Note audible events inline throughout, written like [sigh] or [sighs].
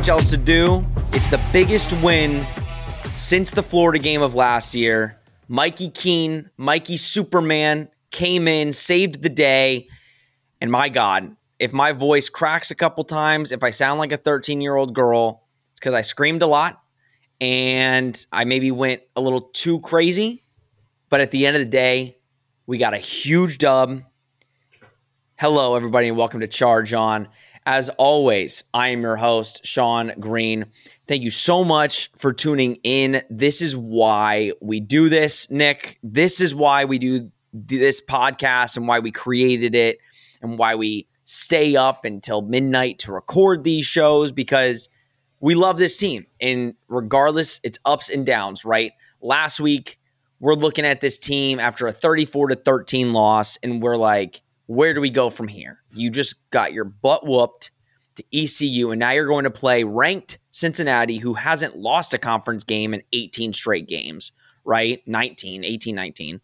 much else to do. It's the biggest win since the Florida game of last year. Mikey Keene, Mikey Superman came in, saved the day. And my God, if my voice cracks a couple times, if I sound like a 13 year old girl, it's because I screamed a lot and I maybe went a little too crazy. But at the end of the day, we got a huge dub. Hello, everybody, and welcome to Charge On. As always, I am your host, Sean Green. Thank you so much for tuning in. This is why we do this, Nick. This is why we do this podcast and why we created it and why we stay up until midnight to record these shows because we love this team. And regardless, it's ups and downs, right? Last week, we're looking at this team after a 34 to 13 loss, and we're like, where do we go from here? You just got your butt whooped to ECU, and now you're going to play ranked Cincinnati, who hasn't lost a conference game in 18 straight games, right? 19, 18, 19.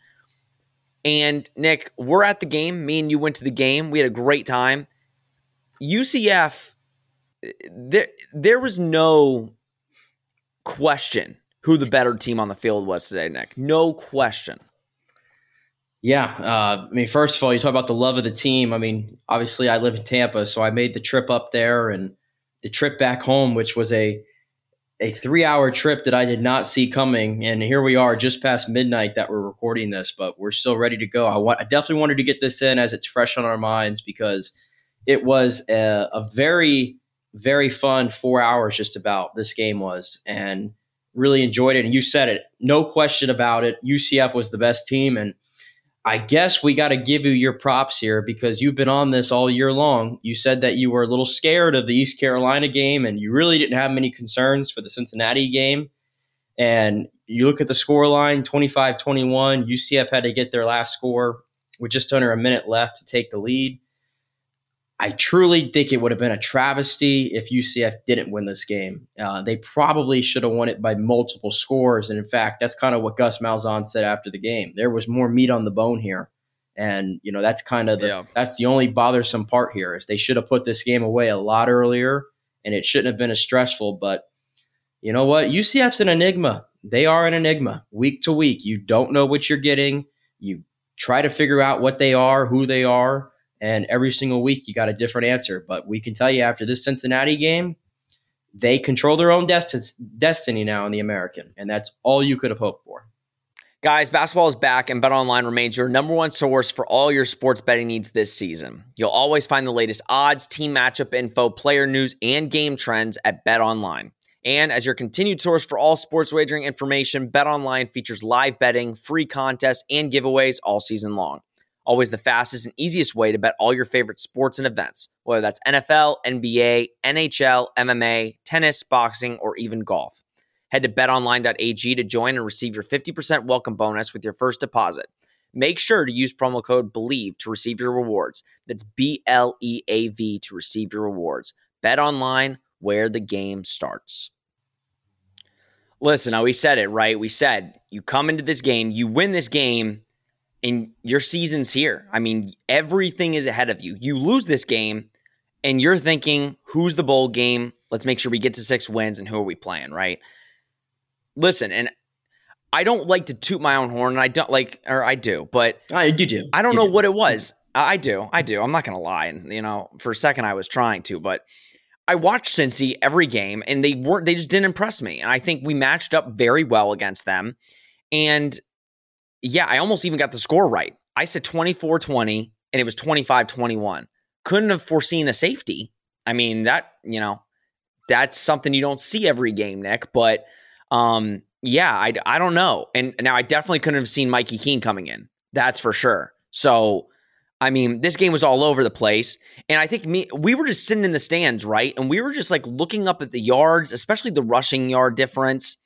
And Nick, we're at the game. Me and you went to the game. We had a great time. UCF, there, there was no question who the better team on the field was today, Nick. No question. Yeah. Uh, I mean, first of all, you talk about the love of the team. I mean, obviously, I live in Tampa, so I made the trip up there and the trip back home, which was a a three hour trip that I did not see coming. And here we are just past midnight that we're recording this, but we're still ready to go. I want I definitely wanted to get this in as it's fresh on our minds because it was a, a very, very fun four hours just about this game was. And really enjoyed it. And you said it, no question about it. UCF was the best team. And I guess we got to give you your props here because you've been on this all year long. You said that you were a little scared of the East Carolina game and you really didn't have many concerns for the Cincinnati game. And you look at the score line 25 21. UCF had to get their last score with just under a minute left to take the lead. I truly think it would have been a travesty if UCF didn't win this game. Uh, they probably should have won it by multiple scores. And in fact, that's kind of what Gus Malzahn said after the game. There was more meat on the bone here. And, you know, that's kind of the, yeah. that's the only bothersome part here is they should have put this game away a lot earlier and it shouldn't have been as stressful. But you know what? UCF's an enigma. They are an enigma week to week. You don't know what you're getting. You try to figure out what they are, who they are and every single week you got a different answer. But we can tell you after this Cincinnati game, they control their own desti- destiny now in the American, and that's all you could have hoped for. Guys, basketball is back, and BetOnline remains your number one source for all your sports betting needs this season. You'll always find the latest odds, team matchup info, player news, and game trends at BetOnline. And as your continued source for all sports wagering information, BetOnline features live betting, free contests, and giveaways all season long. Always the fastest and easiest way to bet all your favorite sports and events, whether that's NFL, NBA, NHL, MMA, tennis, boxing, or even golf. Head to betonline.ag to join and receive your 50% welcome bonus with your first deposit. Make sure to use promo code BLEAV to receive your rewards. That's B L E A V to receive your rewards. Bet online where the game starts. Listen, we said it, right? We said you come into this game, you win this game, and your season's here. I mean, everything is ahead of you. You lose this game, and you're thinking, who's the bowl game? Let's make sure we get to six wins, and who are we playing, right? Listen, and I don't like to toot my own horn, and I don't like, or I do, but I you do. I don't you know do. what it was. I do, I do. I'm not gonna lie, and you know, for a second I was trying to, but I watched Cincy every game, and they weren't. They just didn't impress me, and I think we matched up very well against them. And yeah, I almost even got the score right. I said 24 20, and it was 25 21. Couldn't have foreseen a safety. I mean, that, you know, that's something you don't see every game, Nick. But um, yeah, I, I don't know. And now I definitely couldn't have seen Mikey Keene coming in. That's for sure. So, I mean, this game was all over the place. And I think me, we were just sitting in the stands, right? And we were just like looking up at the yards, especially the rushing yard difference.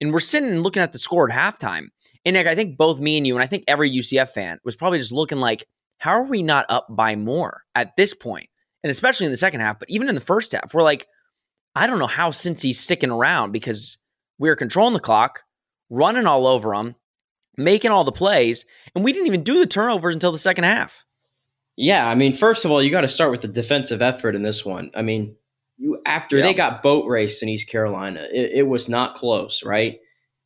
And we're sitting and looking at the score at halftime. And Nick, I think both me and you, and I think every UCF fan was probably just looking like, how are we not up by more at this point? And especially in the second half, but even in the first half, we're like, I don't know how Cincy's sticking around because we are controlling the clock, running all over them, making all the plays, and we didn't even do the turnovers until the second half. Yeah, I mean, first of all, you got to start with the defensive effort in this one. I mean, you after they got boat raced in East Carolina, it, it was not close, right?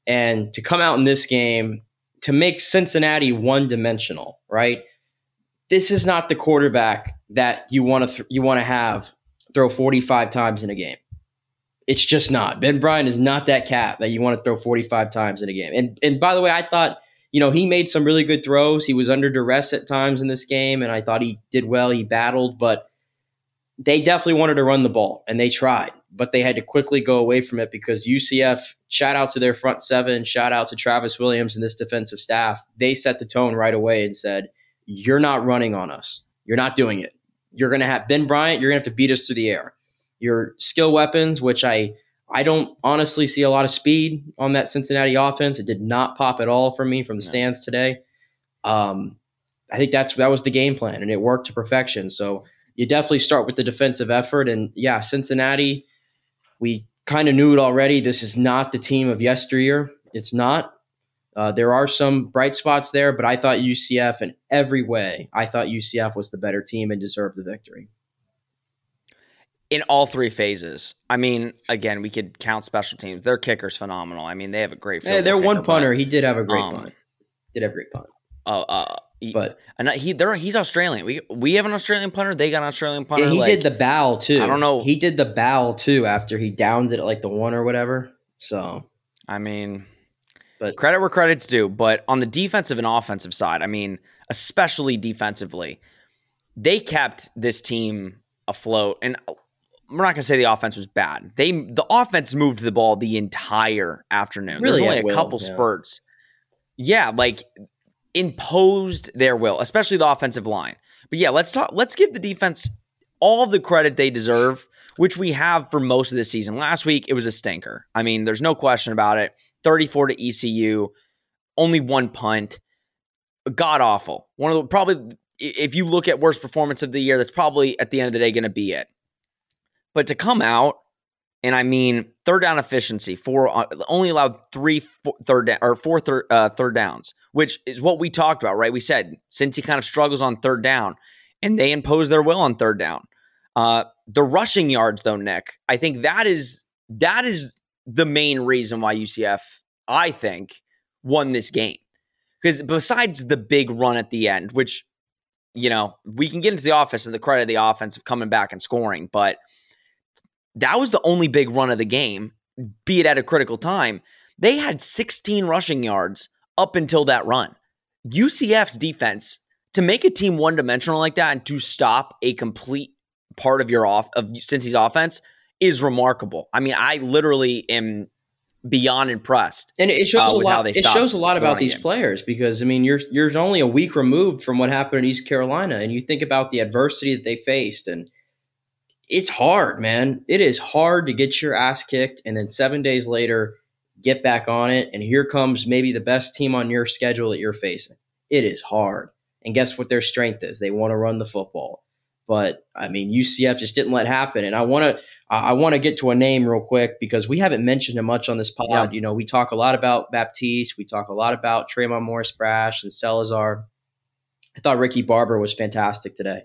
And to come out in this game to make Cincinnati one dimensional, right? This is not the quarterback that you want to th- you want to have throw 45 times in a game. It's just not. Ben Bryant is not that cat that you want to throw 45 times in a game. And and by the way, I thought, you know, he made some really good throws. He was under duress at times in this game and I thought he did well. He battled, but they definitely wanted to run the ball and they tried, but they had to quickly go away from it because UCF, shout out to their front seven, shout out to Travis Williams and this defensive staff. They set the tone right away and said, You're not running on us. You're not doing it. You're going to have Ben Bryant, you're going to have to beat us through the air. Your skill weapons, which I I don't honestly see a lot of speed on that Cincinnati offense. It did not pop at all for me from the no. stands today. Um, I think that's that was the game plan, and it worked to perfection. So you definitely start with the defensive effort. And yeah, Cincinnati, we kind of knew it already. This is not the team of yesteryear. It's not. Uh, there are some bright spots there, but I thought UCF in every way, I thought UCF was the better team and deserved the victory. In all three phases. I mean, again, we could count special teams. Their kicker's phenomenal. I mean, they have a great. Hey, their one punter, but, he did have a great um, punt. Did have a great punt. Uh, uh, but and he there he's Australian. We we have an Australian punter. They got an Australian punter. And he like, did the bow too. I don't know. He did the bow too after he downed it at like the one or whatever. So I mean, but credit where credit's due. But on the defensive and offensive side, I mean, especially defensively, they kept this team afloat. And we're not going to say the offense was bad. They the offense moved the ball the entire afternoon. Really There's only a will, couple yeah. spurts. Yeah, like imposed their will, especially the offensive line. But yeah, let's talk. Let's give the defense all the credit they deserve, which we have for most of the season. Last week it was a stinker. I mean, there's no question about it. 34 to ECU, only one punt. God awful. One of the probably if you look at worst performance of the year, that's probably at the end of the day going to be it. But to come out and I mean third down efficiency, four uh, only allowed three four, third down or four third, uh, third downs, which is what we talked about, right? We said Cincy kind of struggles on third down, and they impose their will on third down. Uh, the rushing yards, though, Nick, I think that is that is the main reason why UCF, I think, won this game. Because besides the big run at the end, which you know we can get into the offense and the credit of the offense of coming back and scoring, but that was the only big run of the game, be it at a critical time. They had 16 rushing yards up until that run. UCF's defense to make a team one dimensional like that and to stop a complete part of your off of Cincy's offense is remarkable. I mean, I literally am beyond impressed. And it shows uh, a lot. It shows a lot about these players because I mean, you're you're only a week removed from what happened in East Carolina, and you think about the adversity that they faced and it's hard, man. It is hard to get your ass kicked and then seven days later get back on it. And here comes maybe the best team on your schedule that you're facing. It is hard. And guess what their strength is? They want to run the football. But I mean, UCF just didn't let happen. And I want to I want to get to a name real quick because we haven't mentioned him much on this pod. Yeah. You know, we talk a lot about Baptiste, we talk a lot about Tre'Mon Morris Brash and Salazar. I thought Ricky Barber was fantastic today.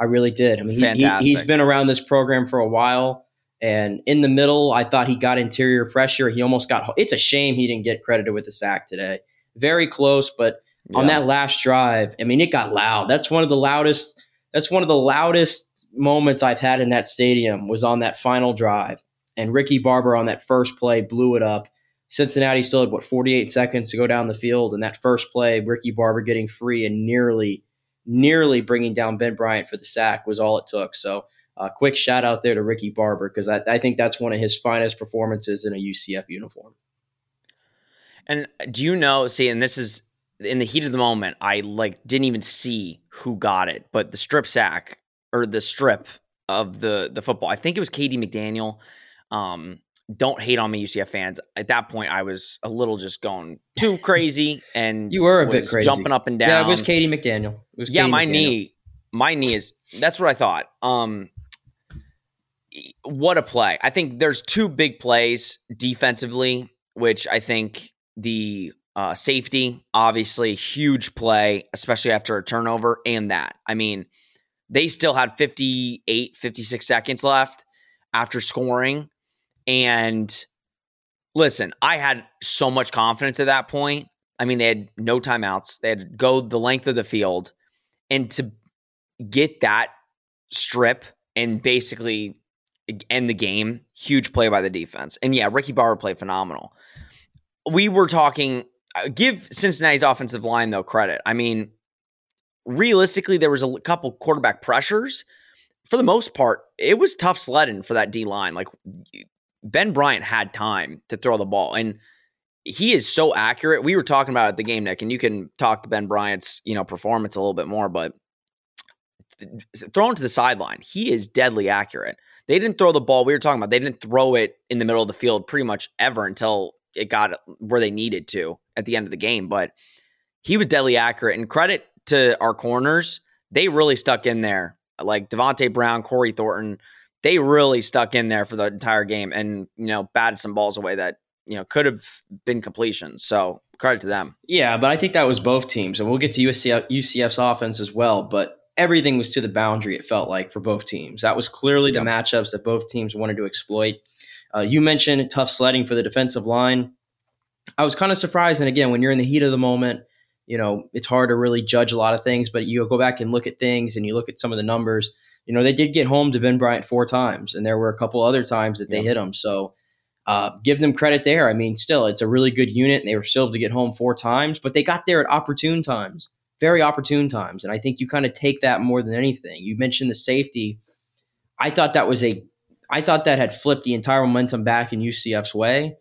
I really did. I mean. He, has been around this program for a while. And in the middle, I thought he got interior pressure. He almost got. It's a shame he didn't get credited with the sack today. Very close, but yeah. on that last drive, I mean, it got loud. That's one of the loudest. That's one of the loudest moments I've had in that stadium. Was on that final drive, and Ricky Barber on that first play blew it up. Cincinnati still had what 48 seconds to go down the field, and that first play, Ricky Barber getting free and nearly nearly bringing down Ben Bryant for the sack was all it took. So, uh, quick shout out there to Ricky Barber because I, I, think that's one of his finest performances in a UCF uniform. And do you know? See, and this is in the heat of the moment. I like didn't even see who got it, but the strip sack or the strip of the the football. I think it was KD McDaniel. Um, don't hate on me, UCF fans. At that point, I was a little just going too [laughs] crazy, and you were a bit crazy, jumping up and down. Yeah, it was KD McDaniel. Was yeah, KD my McDaniel. knee, my knee is. That's what I thought. Um, what a play! I think there's two big plays defensively, which I think the uh, safety, obviously, huge play, especially after a turnover, and that. I mean, they still had 58, 56 seconds left after scoring. And listen, I had so much confidence at that point. I mean, they had no timeouts. They had to go the length of the field. And to get that strip and basically end the game, huge play by the defense. And yeah, Ricky Barber played phenomenal. We were talking, uh, give Cincinnati's offensive line, though, credit. I mean, realistically, there was a couple quarterback pressures. For the most part, it was tough sledding for that D line. Like Ben Bryant had time to throw the ball. And he is so accurate. We were talking about it at the game, Nick, and you can talk to Ben Bryant's, you know, performance a little bit more, but thrown to the sideline, he is deadly accurate. They didn't throw the ball. We were talking about they didn't throw it in the middle of the field pretty much ever until it got where they needed to at the end of the game. But he was deadly accurate. And credit to our corners, they really stuck in there. Like Davonte Brown, Corey Thornton, they really stuck in there for the entire game and, you know, batted some balls away that, you know, could have been completions. So credit to them. Yeah, but I think that was both teams. And we'll get to UCF, UCF's offense as well. But everything was to the boundary, it felt like, for both teams. That was clearly the matchups that both teams wanted to exploit. Uh, you mentioned tough sledding for the defensive line. I was kind of surprised. And again, when you're in the heat of the moment, you know, it's hard to really judge a lot of things, but you go back and look at things and you look at some of the numbers. You know, they did get home to Ben Bryant four times, and there were a couple other times that they hit him. So uh, give them credit there. I mean, still, it's a really good unit, and they were still able to get home four times, but they got there at opportune times, very opportune times. And I think you kind of take that more than anything. You mentioned the safety. I thought that was a, I thought that had flipped the entire momentum back in UCF's way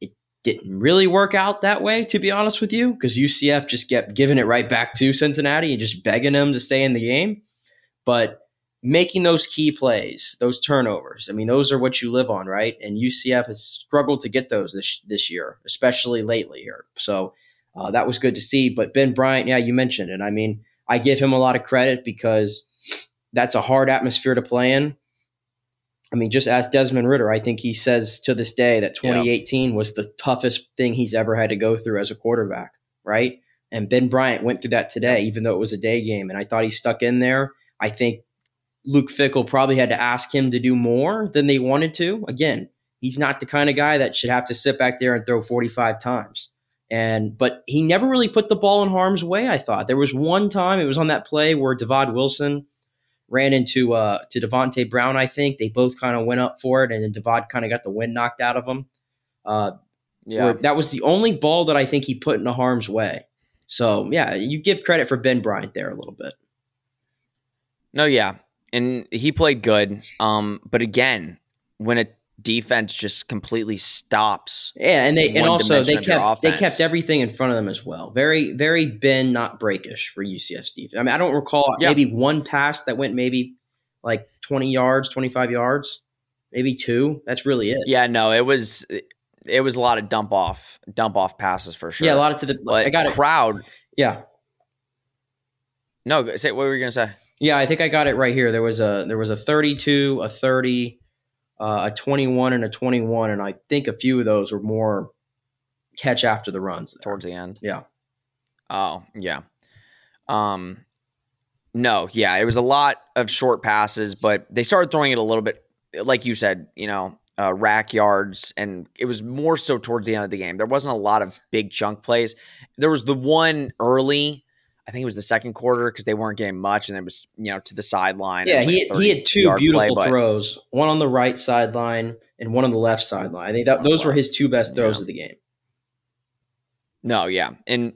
It didn't really work out that way, to be honest with you, because UCF just kept giving it right back to Cincinnati and just begging them to stay in the game. But making those key plays, those turnovers, I mean, those are what you live on, right? And UCF has struggled to get those this this year, especially lately here. So uh, that was good to see. But Ben Bryant, yeah, you mentioned it. I mean, I give him a lot of credit because that's a hard atmosphere to play in. I mean, just ask Desmond Ridder. I think he says to this day that 2018 yeah. was the toughest thing he's ever had to go through as a quarterback, right? And Ben Bryant went through that today, even though it was a day game. And I thought he stuck in there. I think Luke Fickell probably had to ask him to do more than they wanted to. Again, he's not the kind of guy that should have to sit back there and throw 45 times. And but he never really put the ball in harm's way, I thought. There was one time, it was on that play where Divaad Wilson – ran into uh, to Davonte Brown. I think they both kind of went up for it, and then Divaad kind of got the wind knocked out of him. Uh, yeah, that was the only ball that I think he put in harm's way. So yeah, you give credit for Ben Bryant there a little bit. No, yeah, and he played good. Um, but again, when a defense just completely stops. Yeah, and they and also they kept they kept everything in front of them as well. Very very bend not breakish for UCF defense. I mean, I don't recall yeah. maybe one pass that went maybe like 20 yards, 25 yards, maybe two. That's really it. Yeah, no, it was it was a lot of dump off dump off passes for sure. Yeah, a lot of to the but I got a crowd. Yeah. No, say what were you gonna say? Yeah, I think I got it right here. There was a there was a 32, a 30, uh, a 21 and a 21, and I think a few of those were more catch after the runs there. towards the end. Yeah. Oh yeah. Um, no, yeah, it was a lot of short passes, but they started throwing it a little bit, like you said, you know, uh, rack yards, and it was more so towards the end of the game. There wasn't a lot of big chunk plays. There was the one early I think it was the second quarter because they weren't getting much, and it was you know to the sideline. Yeah, he like he had two beautiful play, throws, one on the right sideline and one on the left sideline. I think that, those were his two best throws yeah. of the game. No, yeah, and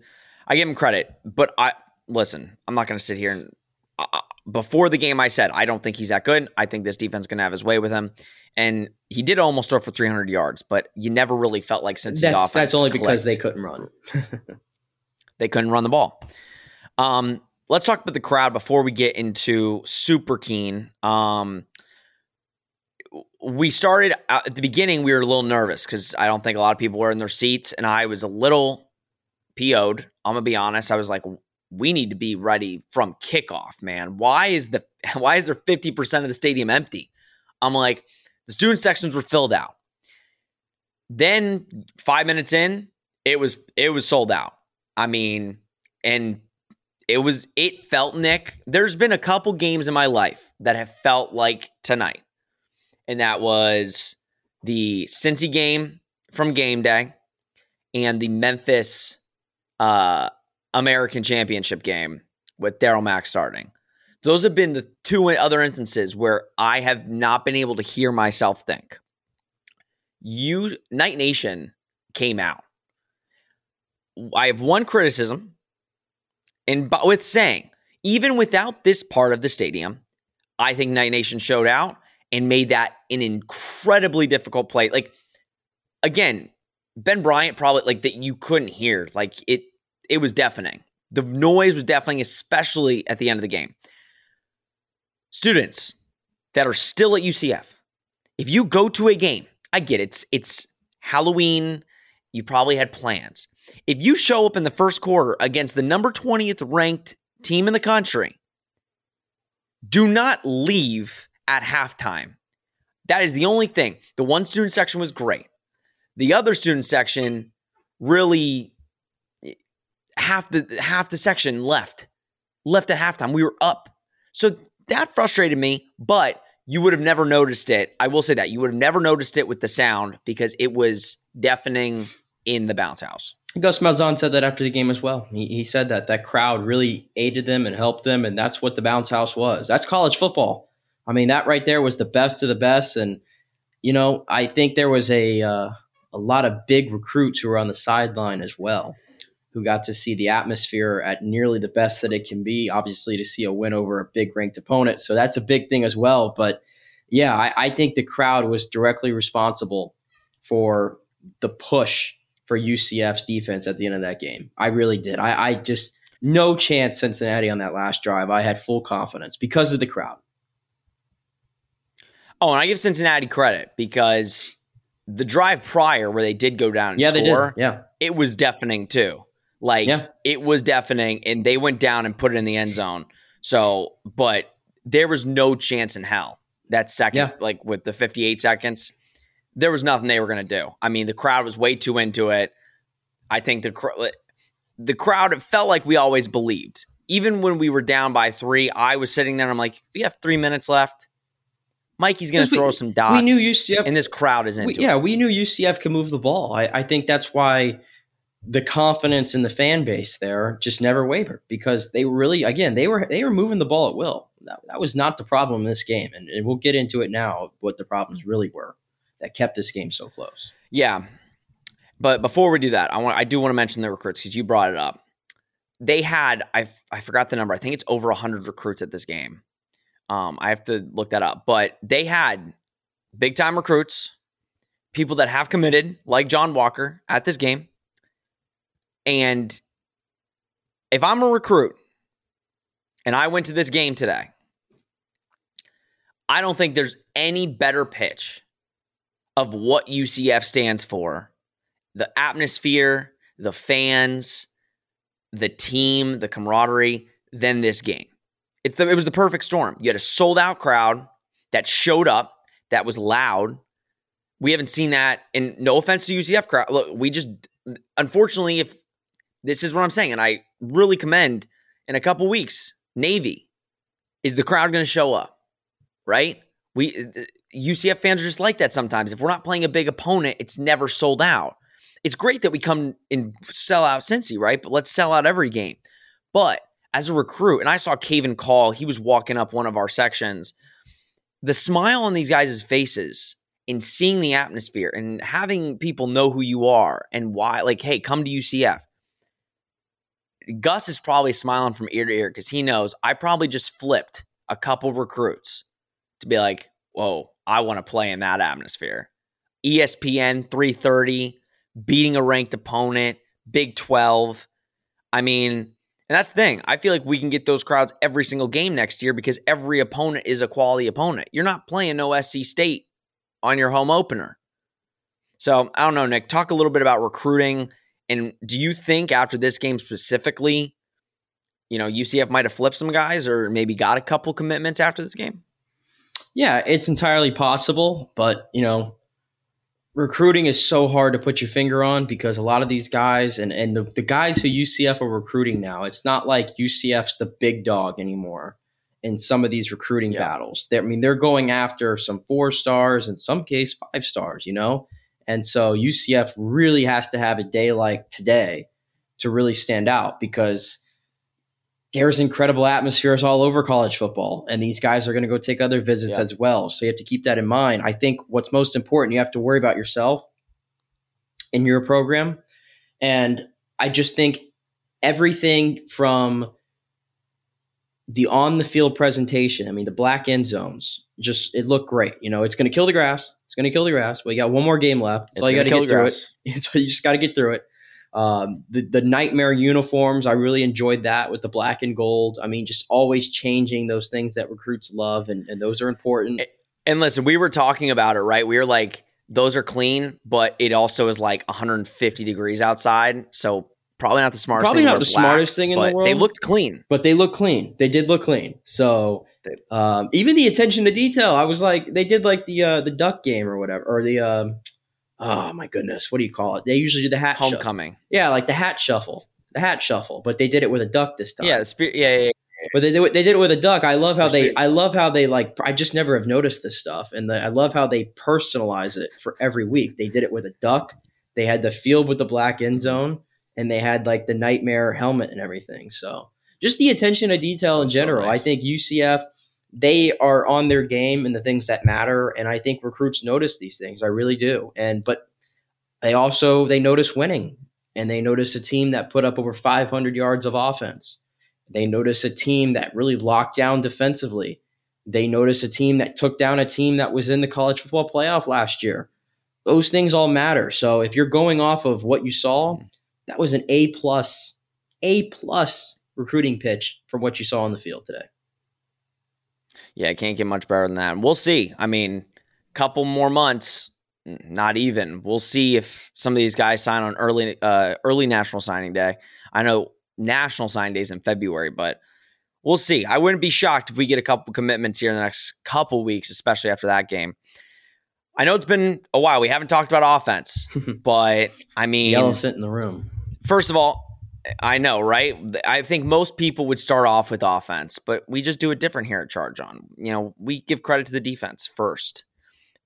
I give him credit, but I listen. I'm not going to sit here and uh, before the game I said I don't think he's that good. I think this defense is going to have his way with him. And he did almost throw for 300 yards, but you never really felt like since that's, his offense. That's only clicked, because they couldn't run. [laughs] they couldn't run the ball. Um, let's talk about the crowd before we get into super Keene. Um, we started at the beginning, we were a little nervous because I don't think a lot of people were in their seats, and I was a little PO'd. I'm gonna be honest. I was like, we need to be ready from kickoff, man. Why is the [laughs] why is there 50% of the stadium empty? I'm like, the student sections were filled out. Then five minutes in, it was it was sold out. I mean, and it was it felt Nick. There's been a couple games in my life that have felt like tonight. and that was the Cincy game from game day and the Memphis uh, American Championship game with Darriel Mack starting. Those have been the two other instances where I have not been able to hear myself think. You, Knight Nation came out. I have one criticism, and but with saying, even without this part of the stadium, I think Knight Nation showed out and made that an incredibly difficult play. Like, again, Ben Bryant probably like that you couldn't hear. Like it, it was deafening. The noise was deafening, especially at the end of the game. Students that are still at UCF, if you go to a game, I get it. It's, it's Halloween. You probably had plans. If you show up in the first quarter against the number 20th ranked team in the country, do not leave at halftime. That is the only thing. The one student section was great. The other student section really half the half the section left. Left at halftime. We were up. So that frustrated me, but you would have never noticed it. I will say that. You would have never noticed it with the sound because it was deafening in the bounce house. Gus Malzahn said that after the game as well. He, he said that that crowd really aided them and helped them, and that's what the bounce house was. That's college football. I mean, that right there was the best of the best, and you know, I think there was a uh, a lot of big recruits who were on the sideline as well, who got to see the atmosphere at nearly the best that it can be. Obviously, to see a win over a big ranked opponent, so that's a big thing as well. But yeah, I, I think the crowd was directly responsible for the push for UCF's defense at the end of that game. I really did. I, I just no chance Cincinnati on that last drive. I had full confidence because of the crowd. Oh, and I give Cincinnati credit because the drive prior where they did go down and yeah, score, yeah, it was deafening too. Like yeah. it was deafening, and they went down and put it in the end zone. So, but there was no chance in hell that second, yeah. like with the 58 seconds there was nothing they were going to do. I mean, the crowd was way too into it. I think the the crowd it felt like we always believed. Even when we were down by three, I was sitting there. and I'm like, we have three minutes left. Mikey's going to throw some dots. We knew UCF, and this crowd is into we, Yeah, we knew UCF could move the ball. I, I think that's why the confidence in the fan base there just never wavered because they really, again, they were they were moving the ball at will. That, that was not the problem in this game, and, and we'll get into it now. What the problems really were that kept this game so close. Yeah. But before we do that, I want I do want to mention the recruits because you brought it up. They had I I forgot the number. I think it's over 100 recruits at this game. Um, I have to look that up, but they had big time recruits, people that have committed, like John Walker, at this game. And if I'm a recruit and I went to this game today, I don't think there's any better pitch of what UCF stands for the atmosphere, the fans, the team, the camaraderie than this game. It's the, it was the perfect storm. You had a sold out crowd that showed up, that was loud. We haven't seen that. And no offense to UCF crowd. Look, we just, unfortunately, if this is what I'm saying, and I really commend in a couple weeks, Navy, is the crowd going to show up? Right? We UCF fans are just like that sometimes. If we're not playing a big opponent, it's never sold out. It's great that we come and sell out Cincy, right? But let's sell out every game. But as a recruit, and I saw Caven call, he was walking up one of our sections. The smile on these guys' faces and seeing the atmosphere and having people know who you are and why, like, hey, come to UCF. Gus is probably smiling from ear to ear because he knows I probably just flipped a couple recruits to be like, whoa, I want to play in that atmosphere. ESPN 330, beating a ranked opponent, Big 12. I mean, and that's the thing. I feel like we can get those crowds every single game next year because every opponent is a quality opponent. You're not playing no SC State on your home opener. So I don't know, Nick. Talk a little bit about recruiting. And do you think after this game specifically, you know, UCF might have flipped some guys or maybe got a couple commitments after this game? Yeah, it's entirely possible, but you know, recruiting is so hard to put your finger on because a lot of these guys and and the, the guys who UCF are recruiting now, it's not like UCF's the big dog anymore. in some of these recruiting Yeah. battles. They're, I mean, they're going after some four stars, in some case five stars, you know? And so UCF really has to have a day like today to really stand out because there's incredible atmospheres all over college football, and these guys are going to go take other visits Yeah. as well. So you have to keep that in mind. I think what's most important, you have to worry about yourself in your program. And I just think everything from the on the field presentation, I mean, the black end zones, just it looked great. You know, it's going to kill the grass. It's going to kill the grass. But you got one more game left. That's It's all you got to kill get through grass. [laughs] it. so you just got to get through it. Um, the the nightmare uniforms, I really enjoyed that with the black and gold. I mean, just always changing those things that recruits love, and, and those are important. And listen, we were talking about it, right? We were like, those are clean, but it also is like 150 degrees outside. So probably not the smartest Probably thing. not the black, smartest thing in the world. They looked clean. but they look clean. They did look clean. So um, even the attention to detail, I was like, they did like the uh, the duck game or whatever, or the um, oh my goodness, what do you call it? They usually do the hat shuffle. Homecoming. Yeah, like the hat shuffle, the hat shuffle. But they did it with a duck this time. Yeah, spirit. Yeah, yeah, yeah. But they did it, they did it with a duck. I love how they. I love how they like I just never have noticed this stuff and the, I love how they personalize it for every week. They did it with a duck. They had the field with the black end zone and they had like the nightmare helmet and everything. So just the attention to detail in So general. nice. I think UCF they are on their game and the things that matter and I think recruits notice these things. I really do. And but they also they notice winning and they notice a team that put up over 500 yards of offense. They notice a team that really locked down defensively. They notice a team that took down a team that was in the college football playoff last year. Those things all matter. So if you're going off of what you saw, hmm. that was an A plus, A plus recruiting pitch from what you saw on the field today. Yeah, it can't get much better than that. We'll see. I mean, couple more months, not even. We'll see if some of these guys sign on early uh early national signing day. I know national signing days in February, but we'll see. I wouldn't be shocked if we get a couple commitments here in the next couple weeks, especially after that game. I know it's been a while. We haven't talked about offense, [laughs] but I mean, The elephant in the room. First of all, I know, right? I think most people would start off with offense, but we just do it different here at Charge On. You know, we give credit to the defense first.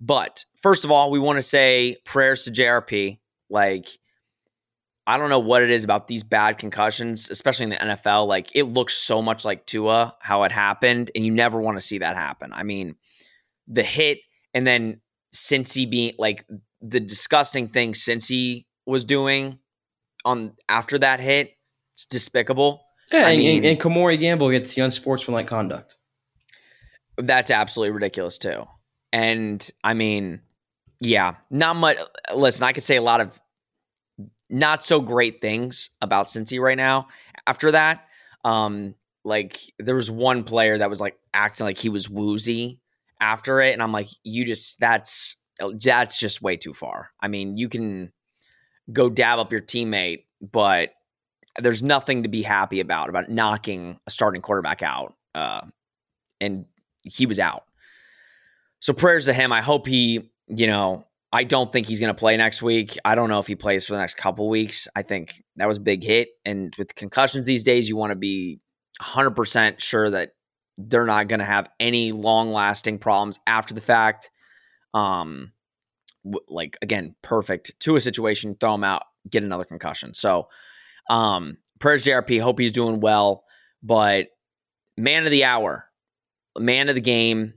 But first of all, we want to say prayers to JRP. Like, I don't know what it is about these bad concussions, especially in the NFL. Like, it looks so much like Tua, how it happened, and you never want to see that happen. I mean, the hit, and then Cincy being like the disgusting thing Cincy was doing on after that hit, it's despicable. Yeah, I and, mean- and, and Kamori Gamble gets the unsportsmanlike conduct. That's absolutely ridiculous too. And I mean, yeah, not much. Listen, I could say a lot of not so great things about Cincy right now. After that, um, like there was one player that was like acting like he was woozy after it, and I'm like, you just that's that's just way too far. I mean, you can go dab up your teammate, but there's nothing to be happy about about knocking a starting quarterback out. Uh, and he was out. So prayers to him. I hope he, you know, I don't think he's going to play next week. I don't know if he plays for the next couple weeks. I think that was a big hit. And with concussions these days, you want to be 100% sure that they're not going to have any long lasting problems after the fact. Um, like again, perfect to a situation, throw him out, get another concussion. So, um, prayers JRP. Hope he's doing well. But man of the hour, man of the game.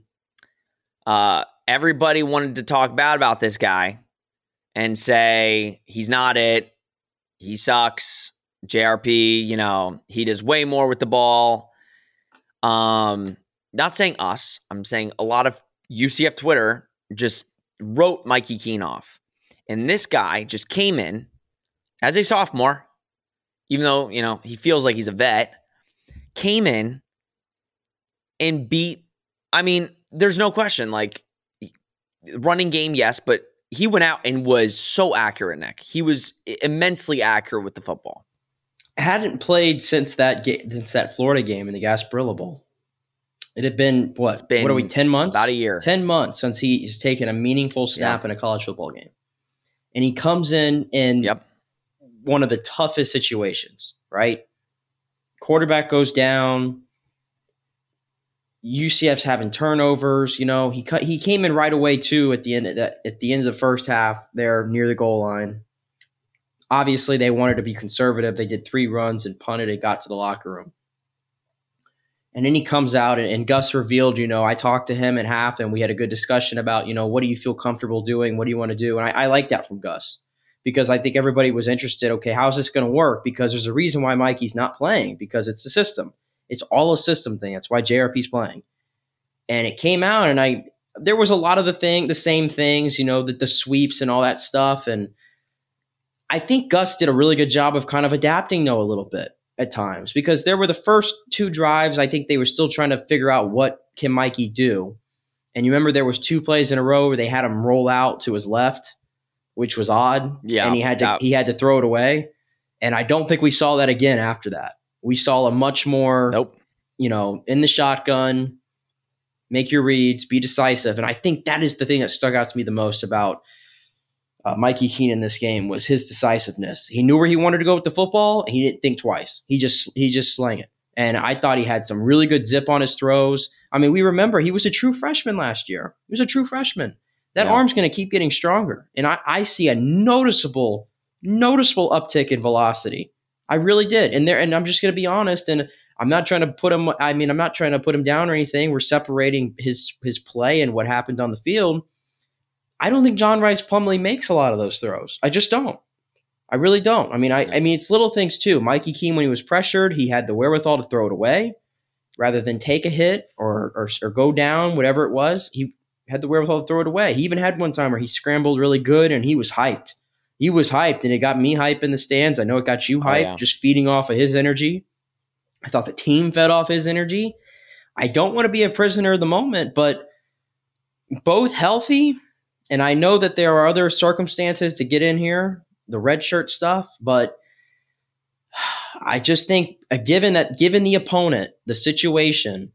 Uh, everybody wanted to talk bad about this guy and say he's not it. He sucks. JRP, you know, he does way more with the ball. Um, not saying us. I'm saying a lot of UCF Twitter just wrote Mikey Keene off. And this guy just came in as a sophomore, even though, you know, he feels like he's a vet, came in and beat. I mean, there's no question. Like running game, yes, but he went out and was so accurate. Nick, he was immensely accurate with the football. Hadn't played since that since that Florida game in the Gasparilla Bowl. It had been what? It's been what are we? Ten months? About a year. Ten months since he's taken a meaningful snap in a college football game, and he comes in in Yep. one of the toughest situations. Right, quarterback goes down. UCF's having turnovers. You know, he cut, he came in right away too at the end of the, at the end of the first half there near the goal line. Obviously, they wanted to be conservative. They did three runs and punted. It got to the locker room. And then he comes out and, and, Gus revealed, you know, I talked to him at half and we had a good discussion about, you know, what do you feel comfortable doing? What do you want to do? And I, I like that from Gus because I think everybody was interested. Okay, how's this going to work? Because there's a reason why Mikey's not playing because it's the system. It's all a system thing. That's why JRP's playing. And it came out and I, there was a lot of the thing, the same things, you know, the, the sweeps and all that stuff. And I think Gus did a really good job of kind of adapting though a little bit at times because there were the first two drives. I think they were still trying to figure out what can Mikey do. And you remember there was two plays in a row where they had him roll out to his left, which was odd. Yeah, and he had to yeah. he had to throw it away. And I don't think we saw that again after that. We saw a much more, nope. you know, in the shotgun, make your reads, be decisive. And I think that is the thing that stuck out to me the most about uh, Mikey Keene in this game was his decisiveness. He knew where he wanted to go with the football, and he didn't think twice. He just he just slang it. And I thought he had some really good zip on his throws. I mean, we remember he was a true freshman last year. He was a true freshman. That Yeah. arm's going to keep getting stronger, and I, I see a noticeable, noticeable uptick in velocity. I really did, and there. And I'm just going to be honest, and I'm not trying to put him. I mean, I'm not trying to put him down or anything. We're separating his his play and what happened on the field. I don't think John Rhys Plumlee makes a lot of those throws. I just don't. I really don't. I mean, I, I mean, it's little things too. Mikey Keene, when he was pressured, he had the wherewithal to throw it away rather than take a hit or, or, or go down, whatever it was. He had the wherewithal to throw it away. He even had one time where he scrambled really good and he was hyped. He was hyped and it got me hype in the stands. I know it got you Oh, hyped, yeah. just feeding off of his energy. I thought the team fed off his energy. I don't want to be a prisoner of the moment, but both healthy and I know that there are other circumstances to get in here, the red shirt stuff, but I just think, uh, given that, given the opponent, the situation,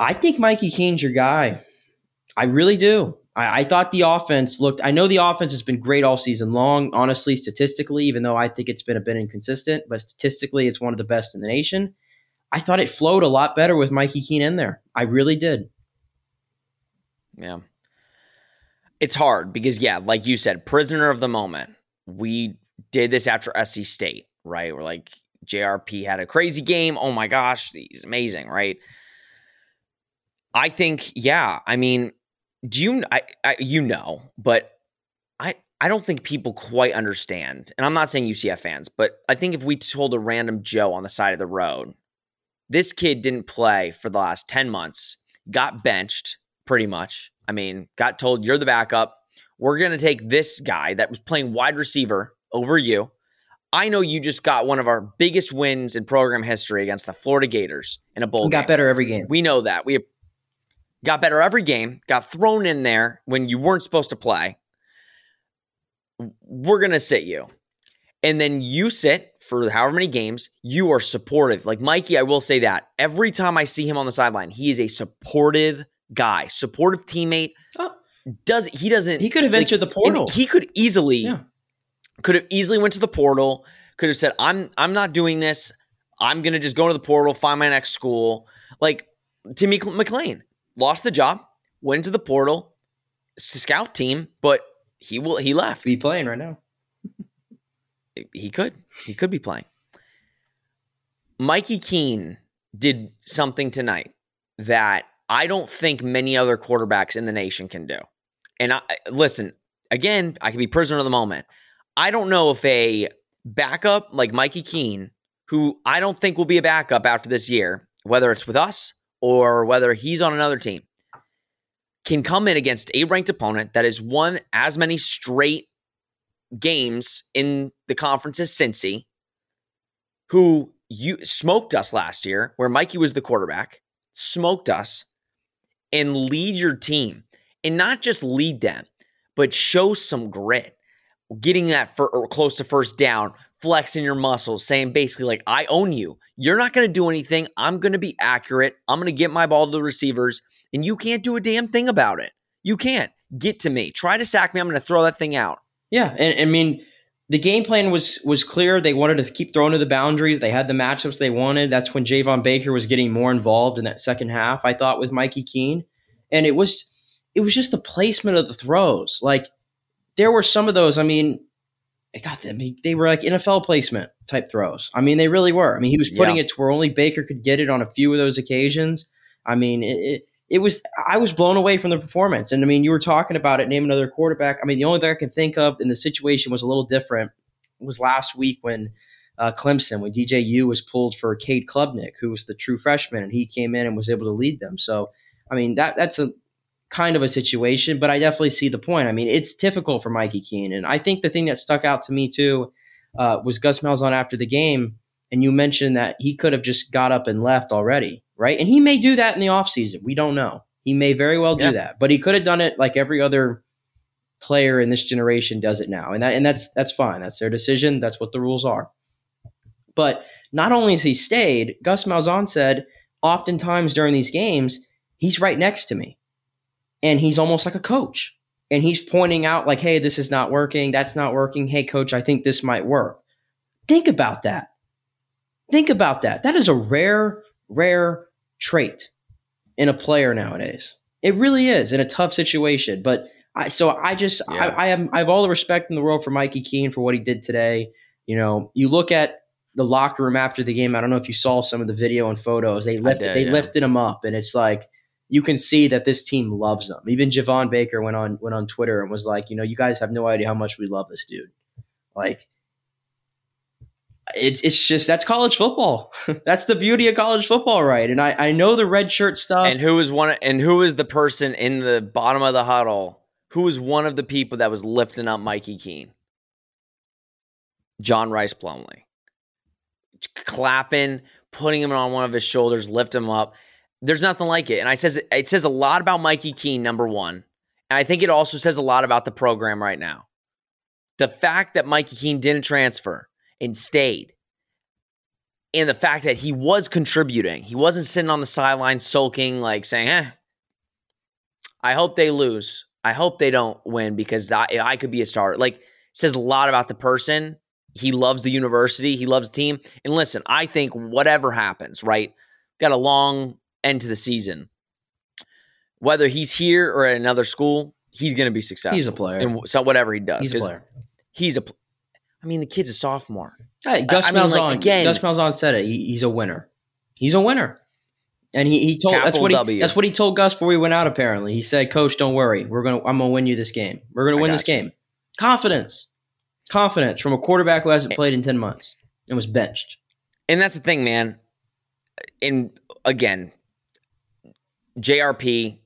I think Mikey Keene's your guy. I really do. I, I thought the offense looked. I know the offense has been great all season long. Honestly, statistically, even though I think it's been a bit inconsistent, but statistically, it's one of the best in the nation. I thought it flowed a lot better with Mikey Keene in there. I really did. Yeah. It's hard because, yeah, like you said, prisoner of the moment. We did this after SC State, right? We're like, JRP had a crazy game. Oh my gosh, he's amazing, right? I think, yeah. I mean, do you, I, I, you know, but I, I don't think people quite understand. And I'm not saying UCF fans, but I think if we told a random Joe on the side of the road, this kid didn't play for the last 10 months, got benched pretty much. I mean, got told you're the backup. We're going to take this guy that was playing wide receiver over you. I know you just got one of our biggest wins in program history against the Florida Gators in a bowl We got game. better every game. We know that. We got better every game, got thrown in there when you weren't supposed to play. We're going to sit you. And then you sit for however many games, you are supportive. Like Mikey, I will say that. Every time I see him on the sideline, he is a supportive guy, supportive teammate. Oh. Does he doesn't He could have like, entered the portal. He could easily Yeah. could have easily went to the portal, could have said, I'm I'm not doing this. I'm gonna just go to the portal, find my next school. Like Timmy McClain lost the job, went to the portal, scout team, but he will he left. be playing right now. He could. He could be playing. Mikey Keene did something tonight that I don't think many other quarterbacks in the nation can do. And I listen, again, I can be prisoner of the moment. I don't know if a backup like Mikey Keene, who I don't think will be a backup after this year, whether it's with us or whether he's on another team, can come in against a ranked opponent that has won as many straight games in the conference as Cincy, who you smoked us last year, where Mikey was the quarterback, smoked us, and lead your team, and not just lead them, but show some grit, getting that for or close to first down, flexing your muscles, saying basically like I own you. You're not going to do anything. I'm going to be accurate. I'm going to get my ball to the receivers, and you can't do a damn thing about it. You can't get to me. Try to sack me. I'm going to throw that thing out. Yeah, and I mean, the game plan was was clear. They wanted to keep throwing to the boundaries. They had the matchups they wanted. That's when Javon Baker was getting more involved in that second half. I thought with Mikey Keene, and it was it was just the placement of the throws. Like there were some of those. I mean, I got them. They were like NFL placement type throws. I mean, they really were. I mean, he was putting yeah. it to where only Baker could get it on a few of those occasions. I mean, it, it, it was. I was blown away from the performance. And I mean, you were talking about it. Name another quarterback. I mean, the only thing I can think of, and the situation was a little different, was last week when uh, Clemson when DJU was pulled for Cade Klubnik, who was the true freshman, and he came in and was able to lead them. So, I mean, that that's a kind of a situation, but I definitely see the point. I mean, it's difficult for Mikey Keene. And I think the thing that stuck out to me too uh, was Gus Malzahn after the game. And you mentioned that he could have just got up and left already, right? And he may do that in the offseason. We don't know. He may very well do yeah. that, but he could have done it like every other player in this generation does it now. And that and that's that's fine. That's their decision. That's what the rules are. But not only has he stayed, Gus Malzahn said, oftentimes during these games, he's right next to me and he's almost like a coach and he's pointing out like hey this is not working that's not working hey coach i think this might work think about that think about that that is a rare rare trait in a player nowadays it really is in a tough situation but i so i just yeah. I, I have i have all the respect in the world for mikey keene for what he did today you know you look at the locker room after the game i don't know if you saw some of the video and photos they lifted did, they yeah. lifted him up and it's like you can see that this team loves him. Even Javon Baker went on went on Twitter and was like, you know, you guys have no idea how much we love this dude. Like it's it's just that's college football. [laughs] that's the beauty of college football, right? And I I know the red shirt stuff. And who was one and who was the person in the bottom of the huddle? Who was one of the people that was lifting up Mikey Keene? John Rhys Plumlee, Clapping, putting him on one of his shoulders, lift him up. There's nothing like it. And I says it says a lot about Mikey Keene, number one. And I think it also says a lot about the program right now. The fact that Mikey Keene didn't transfer and stayed. And the fact that he was contributing. He wasn't sitting on the sideline sulking, like saying, eh, I hope they lose. I hope they don't win because I, I could be a starter. Like, says a lot about the person. He loves the university. He loves the team. And listen, I think whatever happens, right? Got a long end to the season. Whether he's here or at another school, he's going to be successful. He's a player. And so whatever he does, he's a player. He's a. I mean, the kid's a sophomore. Hey, Gus I, Malzahn. Mean, like, again, Gus Malzahn said it. He, he's a winner. He's a winner. And he, he told that's what he w. that's what he told Gus before he went out. Apparently, he said, "Coach, don't worry. We're gonna I'm gonna win you this game. We're gonna win this you. game. Confidence, confidence from a quarterback who hasn't played in ten months and was benched. And that's the thing, man. And again, JRP,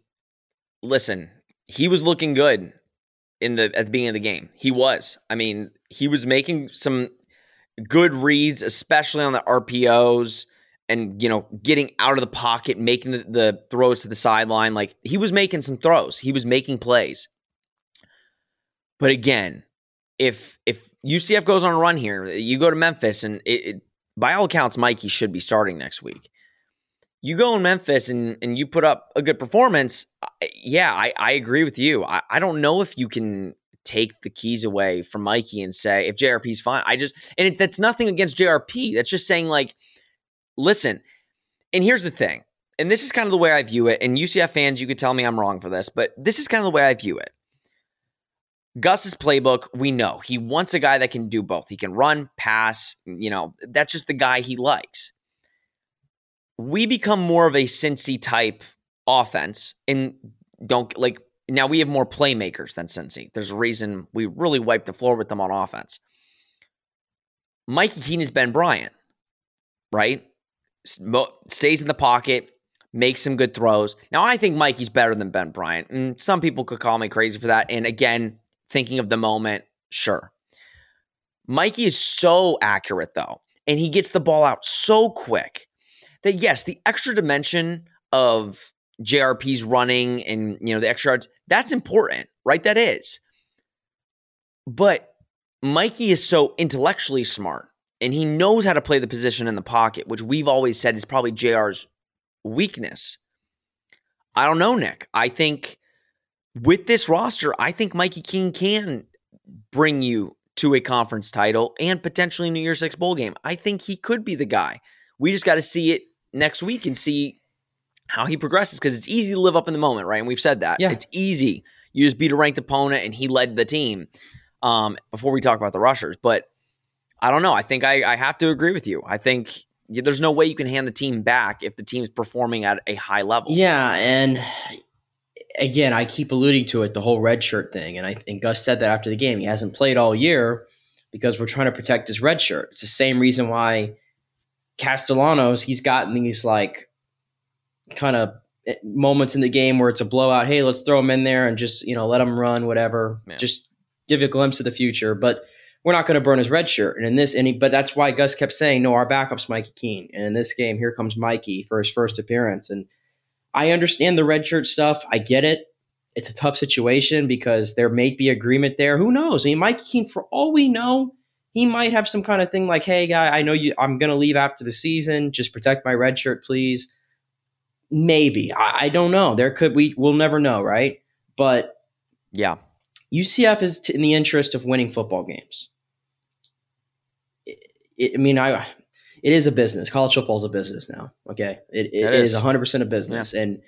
listen, he was looking good in the at the beginning of the game. He was. I mean, he was making some good reads, especially on the RPOs and you know getting out of the pocket, making the, the throws to the sideline. Like he was making some throws. He was making plays. But again, if if UCF goes on a run here, you go to Memphis, and it, it, by all accounts, Mikey should be starting next week you go in Memphis and, and you put up a good performance, yeah, I, I agree with you. I, I don't know if you can take the keys away from Mikey and say if JRP's fine. I just and it, that's nothing against JRP. That's just saying like, listen. And here's the thing, and this is kind of the way I view it. And UCF fans, you could tell me I'm wrong for this, but this is kind of the way I view it. Gus's playbook, we know he wants a guy that can do both. He can run, pass. You know, that's just the guy he likes we become more of a Cincy type offense and don't like now we have more playmakers than Cincy. There's a reason we really wipe the floor with them on offense. Mikey Keene is Ben Bryant, right? Stays in the pocket, makes some good throws. Now, I think Mikey's better than Ben Bryant, and some people could call me crazy for that. And again, thinking of the moment, sure. Mikey is so accurate, though, and he gets the ball out so quick that yes, the extra dimension of JRP's running and you know the extra yards, that's important, right? That is. But Mikey is so intellectually smart and he knows how to play the position in the pocket, which we've always said is probably JR's weakness. I don't know, Nick. I think with this roster, I think Mikey Keene can bring you to a conference title and potentially New Year's Six bowl game. I think he could be the guy. We just got to see it next week and see how he progresses because it's easy to live up in the moment, right? And we've said that. Yeah. It's easy. You just beat a ranked opponent and he led the team um, before we talk about the rushers. But I don't know. I think I, I have to agree with you. I think there's no way you can hand the team back if the team's performing at a high level. Yeah, and again, I keep alluding to it, the whole red shirt thing, and I think Gus said that after the game. He hasn't played all year because we're trying to protect his red shirt. It's the same reason why Castellanos he's gotten these like kind of eh, moments in the game where it's a blowout. Hey, let's throw him in there and just you know let him run, whatever. Yeah. Just give you a glimpse of the future, but. We're not going to burn his red shirt, and in this, and he, but that's why Gus kept saying, "No, our backup's Mikey Keene." And in this game, here comes Mikey for his first appearance, and I understand the red shirt stuff. I get it. It's a tough situation because there may be agreement there. Who knows? I mean, Mikey Keene, for all we know, he might have some kind of thing like, "Hey, guy, I know you. I'm going to leave after the season. Just protect my red shirt, please." Maybe I, I don't know. There could we. We'll never know, right? But Yeah. UCF is t- in the interest of winning football games. It, it, I mean, I it is a business. College football is a business now. Okay, it, it, is. is 100 percent a business, and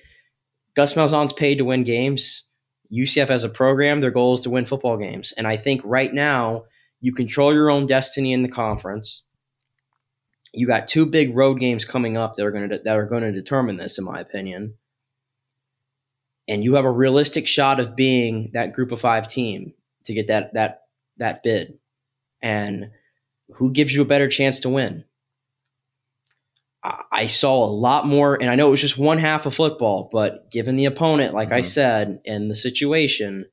Gus Malzahn's paid to win games. UCF as a program, their goal is to win football games, and I think right now you control your own destiny in the conference. You got two big road games coming up that are going to that are going to determine this, in my opinion and you have a realistic shot of being that group of five team to get that that that bid and who gives you a better chance to win I- I saw a lot more, and I know it was just one half of football, but given the opponent, like I Mhm. said, and the situation,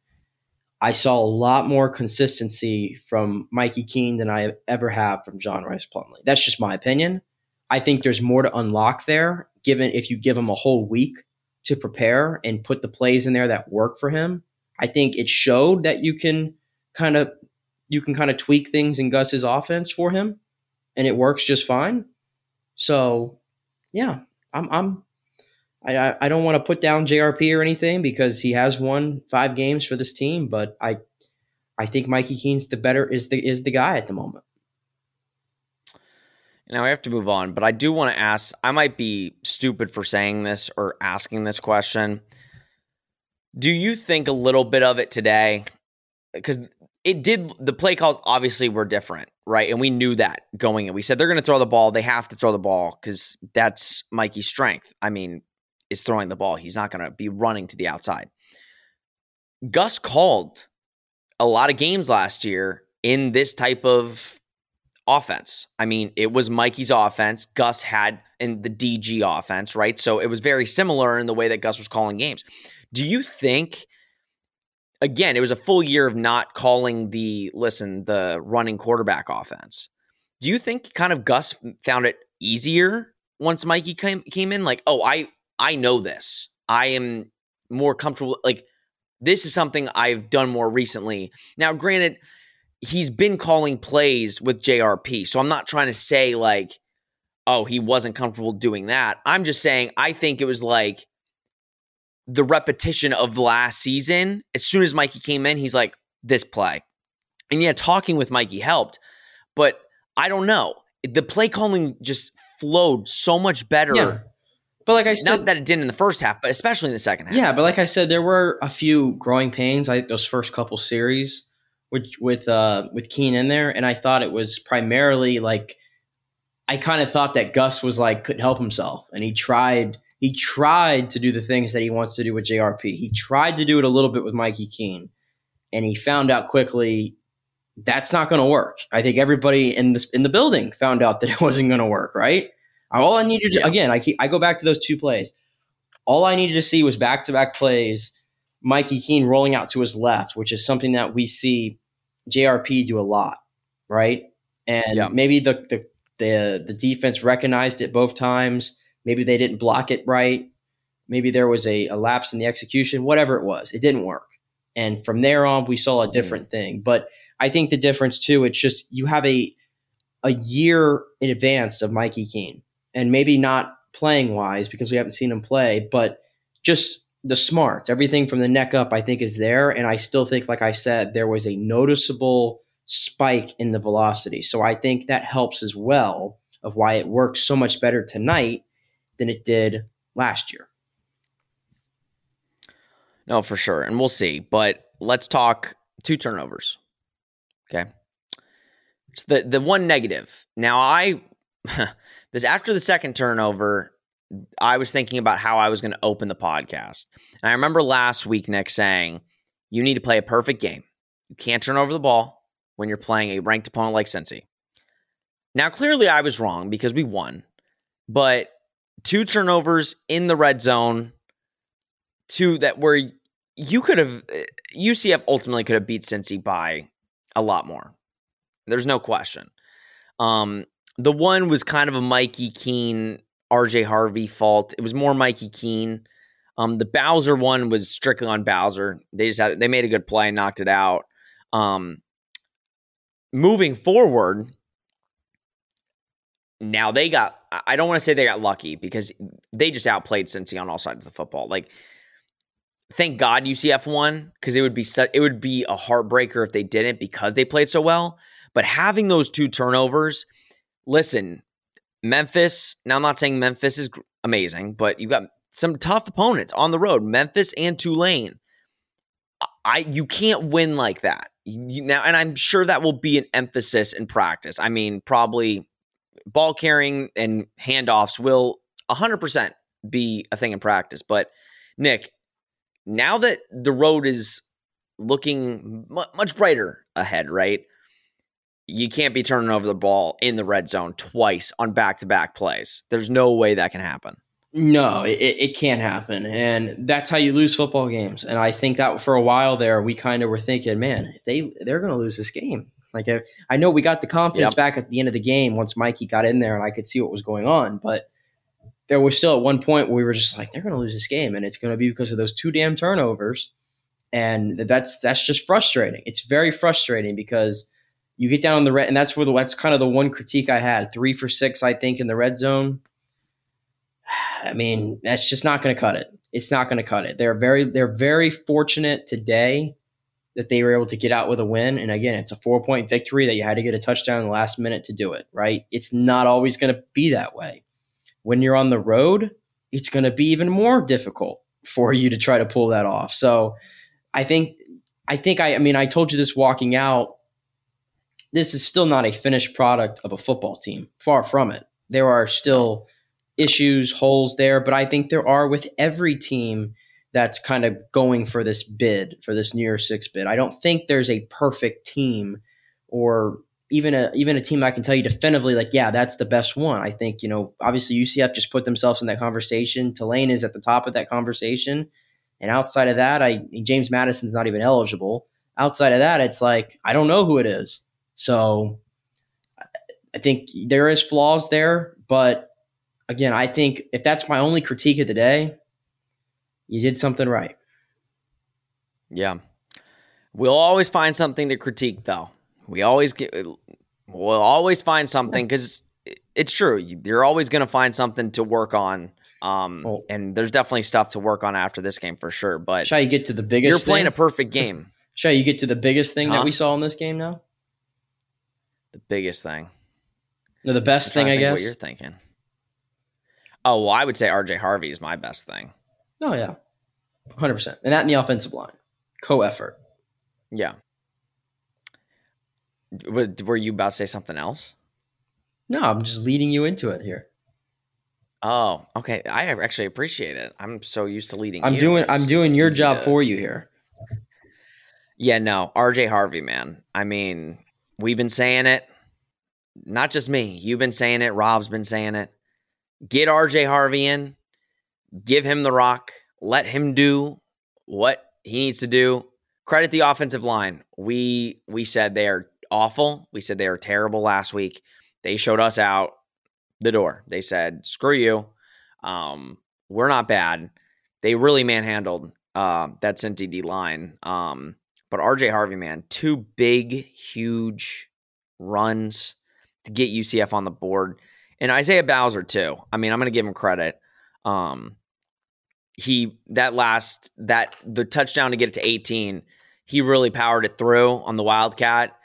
I saw a lot more consistency from Mikey Keene than I ever have from John Rhys Plumlee. That's just my opinion. I think there's more to unlock there, given if you give him a whole week to prepare and put the plays in there that work for him. I think it showed that you can kind of you can kind of tweak things in Gus's offense for him, and it works just fine. So, yeah, I'm I'm I I- don't want to put down JRP or anything because he has won five games for this team, but I I think Mikey Keene's the better is the is the guy at the moment. Now we have to move on, but I do want to ask. I might be stupid for saying this or asking this question. Do you think a little bit of it today? Because it did, the play calls obviously were different, right? And we knew that going in. We said they're going to throw the ball. They have to throw the ball because that's Mikey's strength. I mean, is throwing the ball. He's not going to be running to the outside. Gus called a lot of games last year in this type of offense. I mean, it was Mikey's offense. Gus had in the DG offense, right? So it was very similar in the way that Gus was calling games. Do you think again, it was a full year of not calling the listen, the running quarterback offense. Do you think kind of Gus found it easier once Mikey came came in like, "Oh, I I know this. I am more comfortable like this is something I've done more recently." Now, granted, he's been calling plays with JRP. So I'm not trying to say like, oh, he wasn't comfortable doing that. I'm just saying I think it was like the repetition of last season. As soon as Mikey came in, he's like, this play. And yeah, talking with Mikey helped, but I don't know. The play calling just flowed so much better. Yeah. But like I said, Not that it didn't in the first half, but especially in the second half. Yeah, but like I said, there were a few growing pains. I those first couple series with with uh with Keene in there, and I thought it was primarily like I kind of thought that Gus was like couldn't help himself, and he tried he tried to do the things that he wants to do with JRP. He tried to do it a little bit with Mikey Keene, and he found out quickly that's not going to work. I think everybody in this in the building found out that it [laughs] wasn't going to work. Right. All I needed, to, Yeah. again, I keep, I go back to those two plays. All I needed to see was back to back plays. Mikey Keene rolling out to his left, which is something that we see JRP do a lot, right? And Yeah. maybe the, the the the defense recognized it both times. Maybe they didn't block it right. Maybe there was a, a lapse in the execution. Whatever it was, it didn't work. And from there on, we saw a mm-hmm. different thing. But I think the difference too, it's just you have a a year in advance of Mikey Keene, and maybe not playing wise because we haven't seen him play, but just the smarts, everything from the neck up, I think is there. And I still think, like I said, there was a noticeable spike in the velocity. So I think that helps as well of why it works so much better tonight than it did last year. No, for sure. And we'll see. But let's talk two turnovers. Okay. It's the the one negative. Now I [laughs] this after the second turnover, I was thinking about how I was going to open the podcast. And I remember last week Nick saying, you need to play a perfect game. You can't turn over the ball when you're playing a ranked opponent like Cincy. Now clearly I was wrong because we won. But two turnovers in the red zone, two that were you could have UCF ultimately could have beat Cincy by a lot more. There's no question. Um, the one was kind of a Mikey Keene, RJ Harvey fault. It was more Mikey Keene. Um, the Bowser one was strictly on Bowser. They just had they made a good play and knocked it out. Um, moving forward, now they got. I don't want to say they got lucky because they just outplayed Cincy on all sides of the football. Like, thank God UCF won because it would be su- it would be a heartbreaker if they didn't because they played so well. But having those two turnovers, listen, Memphis. Now I'm not saying Memphis is amazing, but you've got some tough opponents on the road, Memphis and Tulane. I you can't win like that. You, now, and I'm sure that will be an emphasis in practice. I mean, probably ball carrying and handoffs will 100% be a thing in practice. But Nick, now that the road is looking much brighter ahead, right? You can't be turning over the ball in the red zone twice on back to back plays. There's no way that can happen. No, it, it can't happen. And that's how you lose football games. And I think that for a while there, we kind of were thinking, man, they, they're going to lose this game. Like, I, I, know we got the confidence yep. back at the end of the game once Mikey got in there and I could see what was going on. But there was still at one point where we were just like, they're going to lose this game. And it's going to be because of those two damn turnovers. And that's that's just frustrating. It's very frustrating because you get down in the red, and that's where the that's kind of the one critique I had. Three for six, I think, in the red zone [sighs] I mean, that's just not going to cut it. It's not going to cut it. They're very they're very fortunate today that they were able to get out with a win. And again, it's a four point victory that you had to get a touchdown in the last minute to do it. Right? It's not always going to be that way. When you're on the road, it's going to be even more difficult for you to try to pull that off. So, I think I think I I mean I told you this walking out. This is still not a finished product of a football team. Far from it. There are still issues, holes there, but I think there are with every team that's kind of going for this bid, for this New Year's Six bid. I don't think there's a perfect team or even a even a team I can tell you definitively like, yeah, that's the best one. I think, you know, obviously UCF just put themselves in that conversation. Tulane is at the top of that conversation. And outside of that, I James Madison's not even eligible. Outside of that, it's like, I don't know who it is. So I think there is flaws there, but again, I think if that's my only critique of the day, you did something right. Yeah. We'll always find something to critique, though. We always get, we'll always find something because it's true. You're always going to find something to work on. Um, well, and there's definitely stuff to work on after this game for sure. But shall you get to the biggest? You're playing thing? a perfect game. shall you get to the biggest thing huh? that we saw in this game now? The biggest thing. No, the best thing, I guess. What you're thinking? Oh, well, I would say RJ Harvey is my best thing. Oh, yeah. 100%. And that in the offensive line. Co effort. Yeah. Was, were you about to say something else? No, I'm just leading you into it here. Oh, okay. I actually appreciate it. I'm so used to leading. I'm you. doing. It's, I'm doing your job to... for you here. Yeah, no, RJ Harvey, man. I mean, we've been saying it. Not just me. You've been saying it. Rob's been saying it get RJ Harvey in, give him the rock, let him do what he needs to do. Credit the offensive line. We we said they are awful. We said they are terrible last week. They showed us out the door. They said, "Screw you. Um, we're not bad." They really manhandled uh, that Cincy D line. Um, but RJ Harvey, man, two big, huge runs to get UCF on the board and Isaiah Bowser too. I mean, I'm going to give him credit. Um, he that last that the touchdown to get it to 18, he really powered it through on the Wildcat,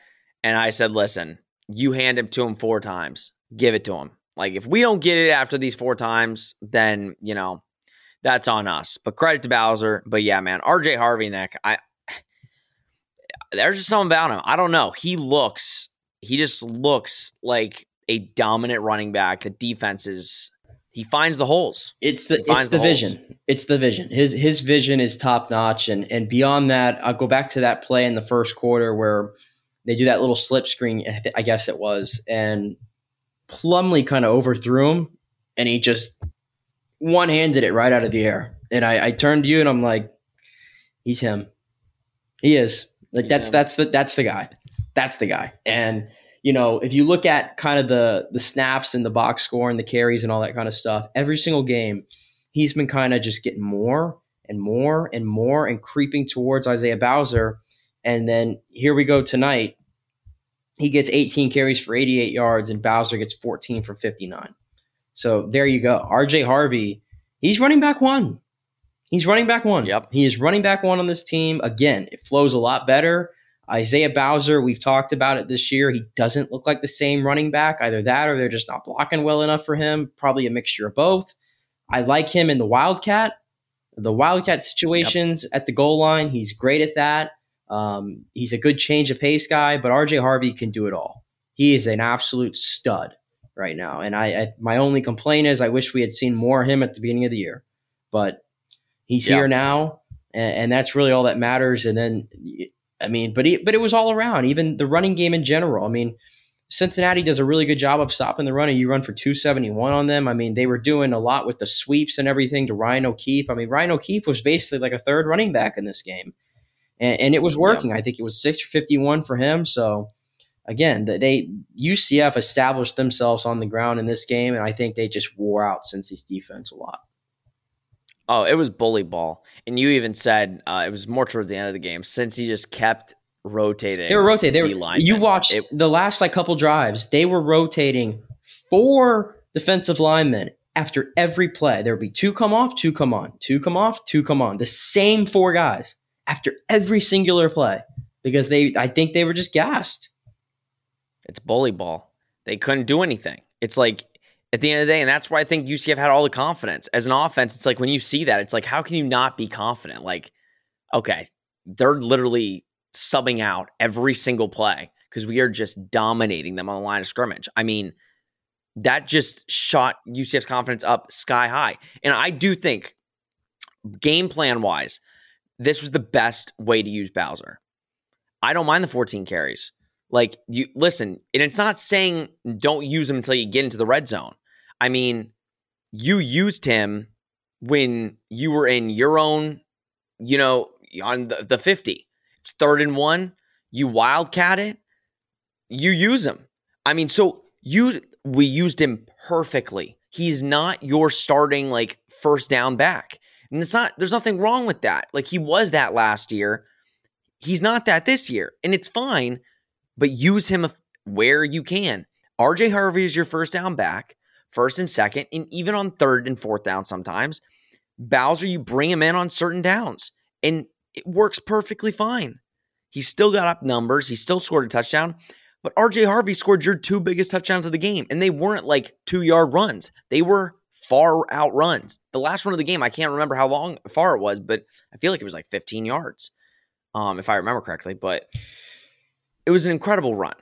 and I said, "Listen, you hand it to him four times. Give it to him. Like if we don't get it after these four times, then you know that's on us. But credit to Bowser. But yeah, man, RJ Harvey, Nick, I there's just something about him. I don't know. He looks, he just looks like a dominant running back. The defense is he finds the holes. It's the it's the, the vision. It's the vision. His his vision is top notch, and and beyond that, I'll go back to that play in the first quarter where they do that little slip screen. I guess it was, and Plumlee kind of overthrew him, and he just one handed it right out of the air. And I, I turned to you, and I'm like, he's him. He is like that's that's the that's the guy. That's the guy. And you know, if you look at kind of the the snaps and the box score and the carries and all that kind of stuff, every single game, he's been kind of just getting more and more and more and creeping towards Isaiah Bowser. And then here we go tonight he gets 18 carries for 88 yards, and Bowser gets 14 for 59. So there you go. RJ Harvey, he's running back one. He's running back one. Yep. He is running back one on this team. Again, it flows a lot better. Isaiah Bowser, we've talked about it this year. He doesn't look like the same running back. Either that or they're just not blocking well enough for him. Probably a mixture of both. I like him in the Wildcat. The Wildcat situations yep. at the goal line, he's great at that. Um, he's a good change of pace guy, but RJ Harvey can do it all. He is an absolute stud right now. And I, I my only complaint is I wish we had seen more of him at the beginning of the year, but he's yeah. here now, and, and, that's really all that matters. And then, I mean, but he, but it was all around, even the running game in general. I mean. Cincinnati does a really good job of stopping the run, and you run for 271 on them. I mean, they were doing a lot with the sweeps and everything to Ryan O'Keefe. I mean, Ryan O'Keefe was basically like a third running back in this game and, and it was working. I think it was six fifty one for him. So again, they UCF established themselves on the ground in this game, and I think they just wore out Cincy's defense a lot. Oh, it was bully ball, and you even said uh, it was more towards the end of the game Cincy just kept rotating. They were rotating. They were, you watched it, the last like couple drives. They were rotating four defensive linemen after every play. There would be two come off, two come on, two come off, two come on. The same four guys after every singular play because they I think they were just gassed. It's bully ball. They couldn't do anything. It's like at the end of the day, and that's why I think UCF had all the confidence. As an offense, it's like when you see that, it's like, how can you not be confident? Like, okay, they're literally subbing out every single play because we are just dominating them on the line of scrimmage. I mean, that just shot UCF's confidence up sky high. And I do think, game plan wise, this was the best way to use Bowser. I don't mind the 14 carries. Like you listen, and it's not saying don't use him until you get into the red zone. I mean, you used him when you were in your own, you know, on the, the 50. It's third and one. You wildcat it. You use him. I mean, so you we used him perfectly. He's not your starting like first down back. And it's not, there's nothing wrong with that. Like he was that last year. He's not that this year. And it's fine, but use him where you can. RJ Harvey is your first down back, first and second, and even on third and fourth down sometimes. Bowser, you bring him in on certain downs, and it works perfectly fine. He still got up numbers. He still scored a touchdown. But RJ Harvey scored your two biggest touchdowns of the game, and they weren't like two yard runs. They were far outruns. The last run of the game, I can't remember how long far it was, but I feel like it was like 15 yards, um, if I remember correctly. But it was an incredible run.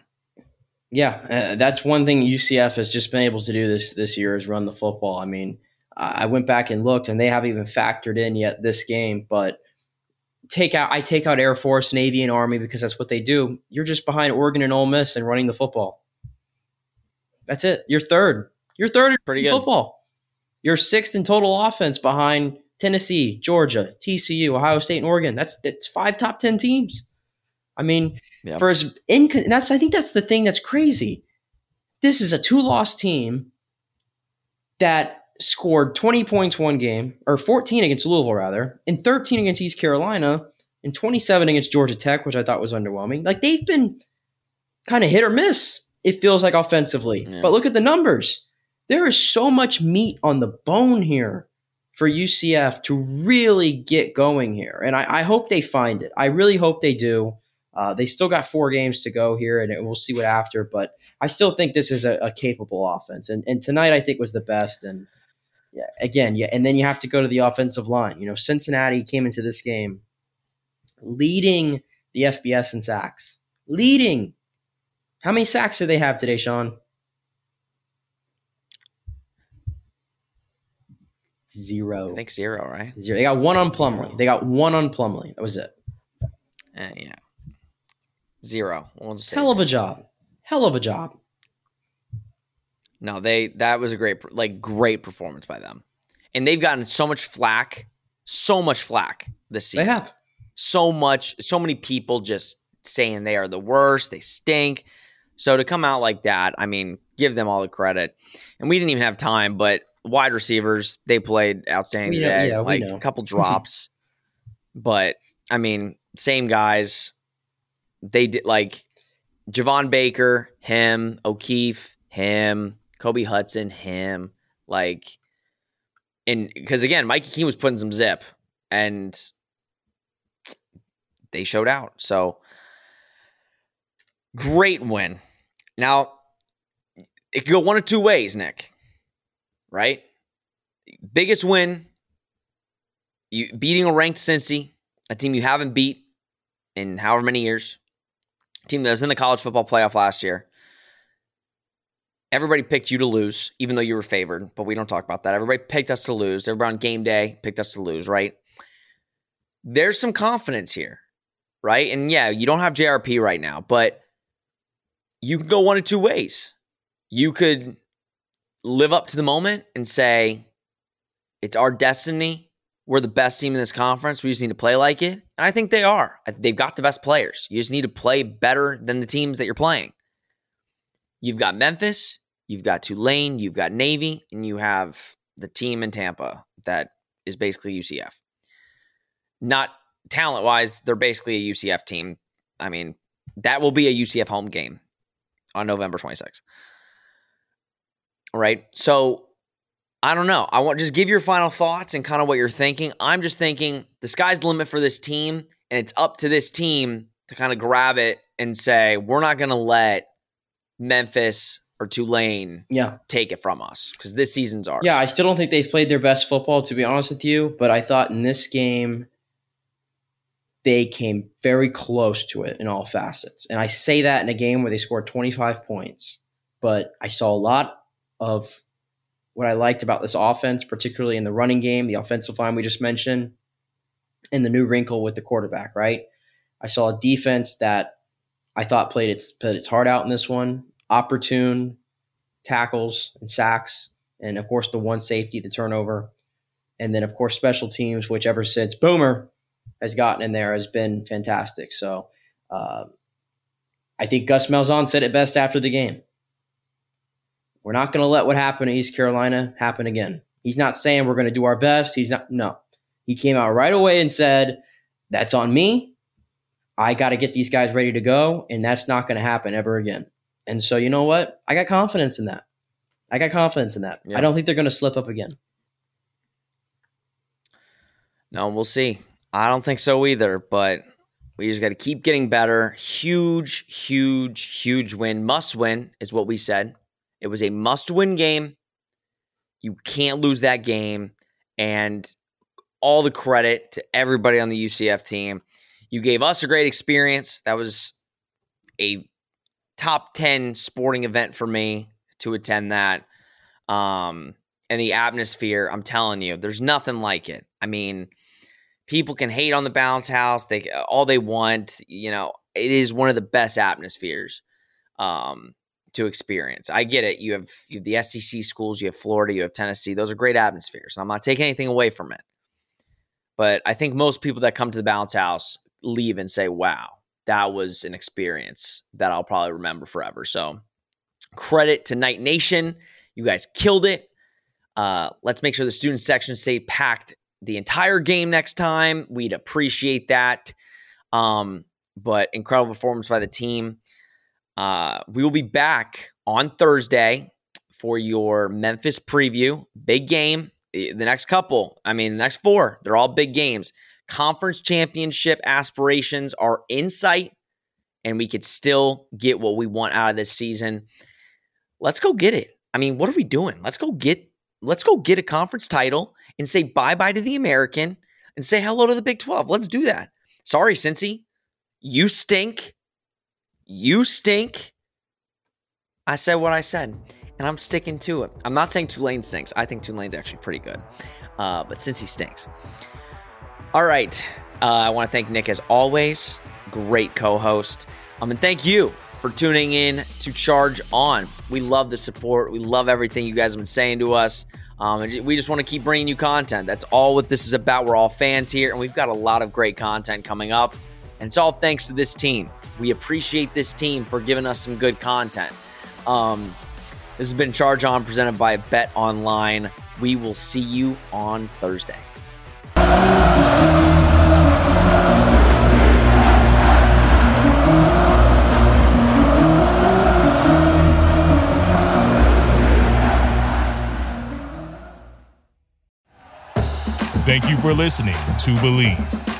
Yeah, uh, that's one thing UCF has just been able to do this this year is run the football. I mean, I went back and looked, and they haven't even factored in yet this game. But take out, I take out Air Force, Navy, and Army because that's what they do. You're just behind Oregon and Ole Miss and running the football. That's it. You're third. You're third in Pretty good. football. You're sixth in total offense behind Tennessee, Georgia, TCU, Ohio State, and Oregon. That's that's five top ten teams. I mean, yep. for as in that's I think that's the thing that's crazy. This is a two loss team that scored 20 points one game, or 14 against Louisville rather, and 13 against East Carolina, and 27 against Georgia Tech, which I thought was underwhelming. Like they've been kind of hit or miss. It feels like offensively, yeah. but look at the numbers there is so much meat on the bone here for UCF to really get going here. And I, I hope they find it. I really hope they do. Uh, they still got four games to go here, and we'll see what after. But I still think this is a, a capable offense, and and tonight I think was the best. And yeah, again, yeah, and then you have to go to the offensive line. You know, Cincinnati came into this game leading the FBS in sacks, leading. How many sacks do they have today, Sean? Zero. I think zero, right? Zero. They got one on Plumlee. They got one on Plumlee. That was it. Uh, yeah. Zero. We'll Hell of zero. a job. Hell of a job. No, they that was a great like great performance by them. And they've gotten so much flack, so much flack this season. They have. So much, so many people just saying they are the worst, they stink. So to come out like that, I mean, give them all the credit. And we didn't even have time, but wide receivers, they played outstanding today. yeah, we like a couple [laughs] drops. but I mean, same guys. They did like Javon Baker, him, O'Keefe, him, Kobe Hudson, him. Like, and because again, Mikey Keene was putting some zip and they showed out. So great win. Now, it could go one of two ways, Nick. Right? Biggest win, you beating a ranked Cincy, a team you haven't beat in however many years, team that was in the college football playoff last year. Everybody picked you to lose, even though you were favored, but we don't talk about that. Everybody picked us to lose. Everybody on game day picked us to lose, right? There's some confidence here, right? And yeah, you don't have JRP right now, but you can go one of two ways. You could live up to the moment and say, it's our destiny. We're the best team in this conference. We just need to play like it. And I think they are. They've got the best players. You just need to play better than the teams that you're playing. You've got Memphis, you've got Tulane, you've got Navy, and you have the team in Tampa that is basically UCF. Not talent wise, they're basically a UCF team. I mean, that will be a UCF home game on November 26th. Right? So I don't know. I want just give your final thoughts and kind of what you're thinking. I'm just thinking the sky's the limit for this team, and it's up to this team to kind of grab it and say, we're not going to let Memphis or Tulane Yeah. take it from us because this season's ours. Yeah, I still don't think they've played their best football, to be honest with you. But I thought in this game, they came very close to it in all facets. And I say that in a game where they scored 25 points. But I saw a lot of what I liked about this offense, particularly in the running game, the offensive line we just mentioned, and the new wrinkle with the quarterback, right? I saw a defense that I thought played its played its heart out in this one. Opportune tackles and sacks, and of course the one safety, the turnover, and then of course special teams, which ever since Boomer has gotten in there has been fantastic. So uh, I think Gus Malzahn said it best after the game. We're not going to let what happened at East Carolina happen again. He's not saying we're going to do our best. He's not. No, he came out right away and said, "That's on me. I got to get these guys ready to go, and that's not going to happen ever again." And so, you know what? I got confidence in that. I got confidence in that. Yeah. I don't think they're going to slip up again. No, we'll see. I don't think so either, but we just got to keep getting better. Huge, huge, huge win. Must win is what we said. It was a must win game. You can't lose that game. And all the credit to everybody on the UCF team. You gave us a great experience. That was a top 10 sporting event for me to attend that. Um, and the atmosphere, I'm telling you, there's nothing like it. I mean, people can hate on the bounce house they all they want you know it is one of the best atmospheres um to experience i get it you have you have the sec schools you have florida you have tennessee those are great atmospheres and i'm not taking anything away from it but i think most people that come to the bounce house leave and say wow that was an experience that i'll probably remember forever so credit to Knight Nation you guys killed it uh, let's make sure the student section stay packed the entire game next time. We'd appreciate that. Um, but incredible performance by the team. Uh, we will be back on Thursday for your Memphis preview. Big game. The next couple, I mean, the next four, they're all big games. Conference championship aspirations are in sight. and we could still get what we want out of this season, let's go get it. I mean, what are we doing? Let's go get let's go get a conference title and say bye-bye to the American and say hello to the Big 12. Let's do that. Sorry, Cincy. You stink. You stink. I said what I said, and I'm sticking to it. I'm not saying Tulane stinks. I think Tulane's actually pretty good. Uh, but Cincy stinks. All right. Uh, I want to thank Nick as always. Great co host. Um, and thank you for tuning in to Charge On. We love the support. We love everything you guys have been saying to us. Um, and we just want to keep bringing you content. That's all what this is about. We're all fans here, and we've got a lot of great content coming up. And it's all thanks to this team. We appreciate this team for giving us some good content. Um, this has been Charge On presented by Bet Online. We will see you on Thursday. Thank you for listening to Bleav.